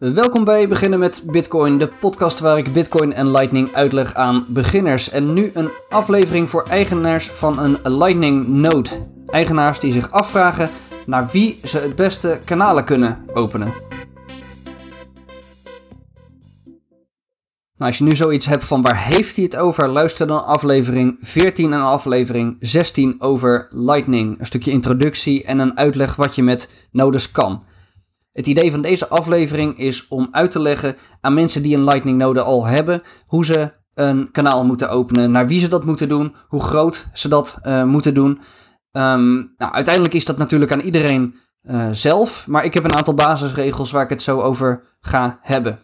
Welkom bij Beginnen met Bitcoin, de podcast waar ik Bitcoin en Lightning uitleg aan beginners. En nu een aflevering voor eigenaars van een Lightning Node. Eigenaars die zich afvragen naar wie ze het beste kanalen kunnen openen. Nou, als je nu zoiets hebt van waar heeft hij het over, luister dan aflevering 14 en aflevering 16 over Lightning. Een stukje introductie en een uitleg wat je met nodes kan. Het idee van deze aflevering is om uit te leggen aan mensen die een Lightning node al hebben, hoe ze een kanaal moeten openen, naar wie ze dat moeten doen, hoe groot ze dat uh, moeten doen. Um, nou, uiteindelijk is dat natuurlijk aan iedereen uh, zelf, maar ik heb een aantal basisregels waar ik het zo over ga hebben.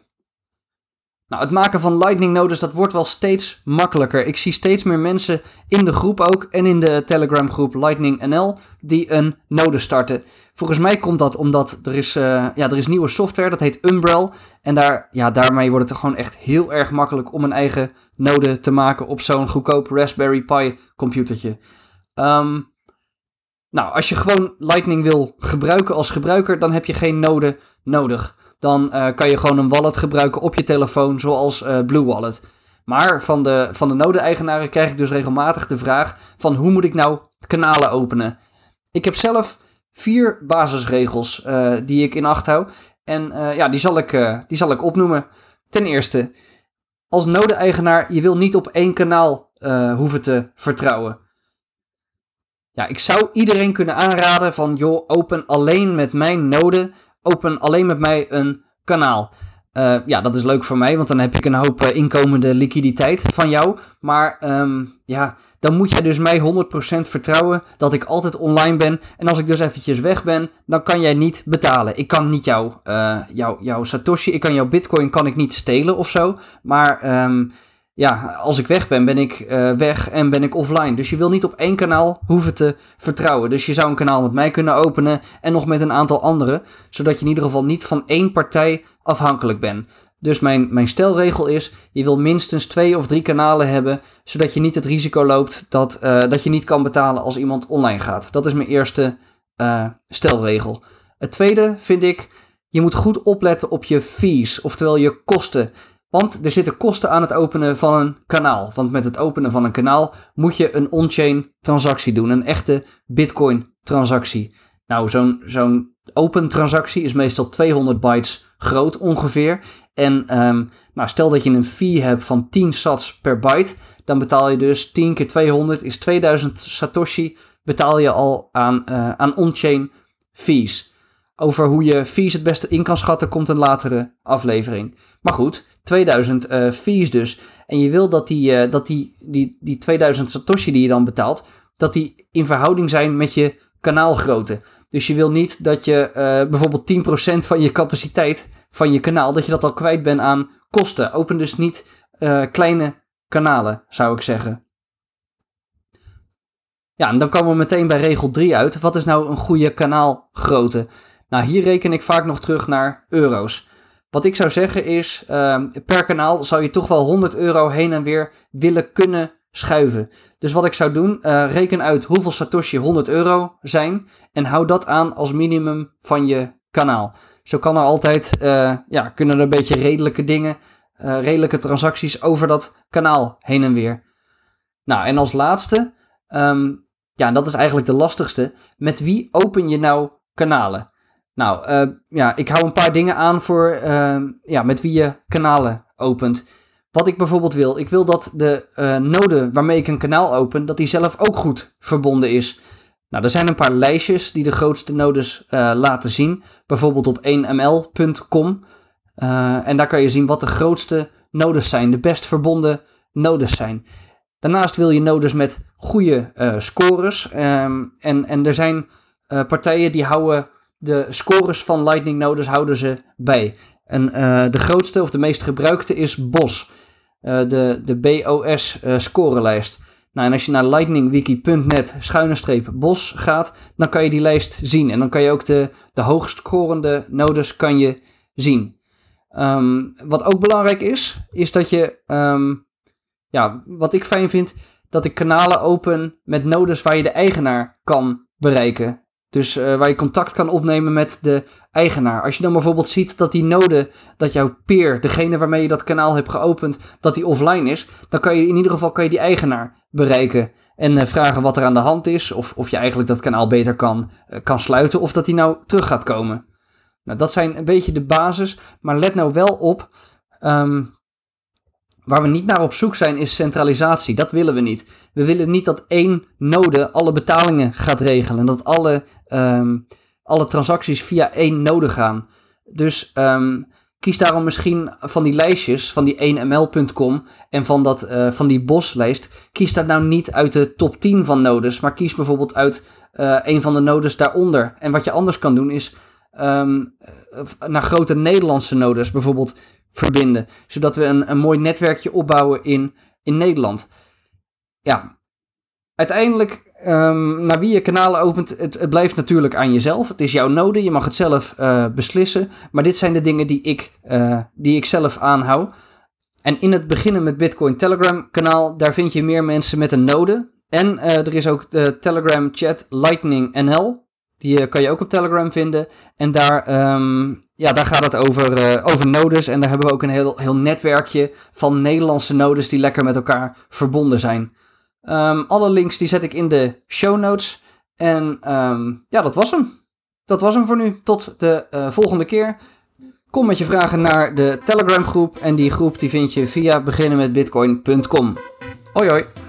Nou, het maken van Lightning nodes, dat wordt wel steeds makkelijker. Ik zie steeds meer mensen in de groep ook en in de Telegram groep Lightning NL die een node starten. Volgens mij komt dat omdat er is, uh, ja, er is nieuwe software, dat heet Umbrel. En daar, ja, daarmee wordt het gewoon echt heel erg makkelijk om een eigen node te maken op zo'n goedkoop Raspberry Pi computertje. Um, nou, als je gewoon Lightning wil gebruiken als gebruiker, dan heb je geen node nodig dan uh, kan je gewoon een wallet gebruiken op je telefoon, zoals uh, Blue Wallet. Maar van de, van de node-eigenaren krijg ik dus regelmatig de vraag van hoe moet ik nou kanalen openen? Ik heb zelf vier basisregels uh, die ik in acht hou. En ja, die zal, ik, die zal ik opnoemen. Ten eerste, als node-eigenaar, je wil niet op één kanaal hoeven te vertrouwen. Ja, ik zou iedereen kunnen aanraden van, joh, open alleen met mijn node open alleen met mij een kanaal. Uh, ja, dat is leuk voor mij, want dan heb ik een hoop uh, inkomende liquiditeit van jou. Maar um, ja, dan moet jij dus mij 100% vertrouwen dat ik altijd online ben. En als ik dus eventjes weg ben, dan kan jij niet betalen. Ik kan niet jou, uh, jou, jouw Satoshi, ik kan jouw Bitcoin kan ik niet stelen of zo. Maar um, ja, als ik weg ben, ben ik uh, weg en ben ik offline. Dus je wil niet op één kanaal hoeven te vertrouwen. Dus je zou een kanaal met mij kunnen openen en nog met een aantal anderen, zodat je in ieder geval niet van één partij afhankelijk bent. Dus mijn, mijn stelregel is, je wil minstens twee of drie kanalen hebben, zodat je niet het risico loopt dat, uh, dat je niet kan betalen als iemand online gaat. Dat is mijn eerste uh, stelregel. Het tweede vind ik, je moet goed opletten op je fees, oftewel je kosten. Want er zitten kosten aan het openen van een kanaal. Want met het openen van een kanaal moet je een on-chain transactie doen. Een echte Bitcoin transactie. Nou, zo'n open transactie is meestal 200 bytes groot ongeveer. En um, nou, stel dat je een fee hebt van 10 sats per byte. Dan betaal je dus 10 keer 200 is 2000 satoshi. Betaal je al aan, uh, aan on-chain fees. Over hoe je fees het beste in kan schatten komt een latere aflevering. Maar goed, 2000 uh, fees dus. En je wil dat, die, uh, dat die, die, die 2000 Satoshi die je dan betaalt, dat die in verhouding zijn met je kanaalgrootte. Dus je wil niet dat je uh, bijvoorbeeld 10% van je capaciteit van je kanaal, dat je dat al kwijt bent aan kosten. Open dus niet kleine kanalen, zou ik zeggen. Ja, en dan komen we meteen bij regel 3 uit. Wat is nou een goede kanaalgrootte? Nou, hier reken ik vaak nog terug naar euro's. Wat ik zou zeggen is, uh, per kanaal zou je toch wel 100 euro heen en weer willen kunnen schuiven. Dus wat ik zou doen, uh, reken uit hoeveel Satoshi 100 euro zijn en hou dat aan als minimum van je kanaal. Zo kan er altijd, uh, ja, kunnen er een beetje redelijke dingen, uh, redelijke transacties over dat kanaal heen en weer. Nou, en als laatste, um, ja, dat is eigenlijk de lastigste, met wie open je nou kanalen? Nou, uh, ja, ik hou een paar dingen aan voor uh, ja, met wie je kanalen opent. Wat ik bijvoorbeeld wil, ik wil dat de uh, node waarmee ik een kanaal open, dat die zelf ook goed verbonden is. Nou, er zijn een paar lijstjes die de grootste nodes laten zien. Bijvoorbeeld op 1ml.com. en daar kan je zien wat de grootste nodes zijn, de best verbonden nodes zijn. Daarnaast wil je nodes met goede scores. Um, en, en er zijn partijen die houden de scores van Lightning nodes houden ze bij. En uh, de grootste of de meest gebruikte is BOS. Uh, de, de BOS uh, scorelijst. Nou, en als je naar lightningwiki.net schuine streep BOS gaat, dan kan je die lijst zien. En dan kan je ook de, de hoogst scorende nodes kan je zien. Um, wat ook belangrijk is, is dat je, um, ja, wat ik fijn vind, dat ik kanalen open met nodes waar je de eigenaar kan bereiken. Dus uh, waar je contact kan opnemen met de eigenaar. Als je dan bijvoorbeeld ziet dat die node, dat jouw peer, degene waarmee je dat kanaal hebt geopend, dat die offline is, dan kan je in ieder geval kan je die eigenaar bereiken. En uh, vragen wat er aan de hand is. Of, of je eigenlijk dat kanaal beter kan, uh, kan sluiten. Of dat die nou terug gaat komen. Nou, dat zijn een beetje de basis. Maar let nou wel op. Um, Waar we niet naar op zoek zijn is centralisatie. Dat willen we niet. We willen niet dat één node alle betalingen gaat regelen. En dat alle, um, alle transacties via één node gaan. Dus um, kies daarom misschien van die lijstjes, van die 1ml.com en van, dat, uh, van die boslijst. Kies daar nou niet uit de top 10 van nodes, maar kies bijvoorbeeld uit uh, een van de nodes daaronder. En wat je anders kan doen is um, naar grote Nederlandse nodes bijvoorbeeld verbinden. Zodat we een, een mooi netwerkje opbouwen in, in Nederland. Ja, uiteindelijk, um, naar wie je kanalen opent, het, het, blijft natuurlijk aan jezelf. Het is jouw node, je mag het zelf uh, beslissen. Maar dit zijn de dingen die ik, uh, die ik zelf aanhoud. En in het beginnen met Bitcoin Telegram kanaal, daar vind je meer mensen met een node. En uh, er is ook de Telegram chat Lightning NL. Die kan je ook op Telegram vinden. En daar, um, ja, daar gaat het over, uh, over nodes. En daar hebben we ook een heel, heel netwerkje van Nederlandse nodes die lekker met elkaar verbonden zijn. Um, alle links die zet ik in de show notes. En um, ja, dat was hem. Dat was hem voor nu. Tot de uh, volgende keer. Kom met je vragen naar de Telegram groep. En die groep die vind je via beginnenmetbitcoin.com. Hoi hoi.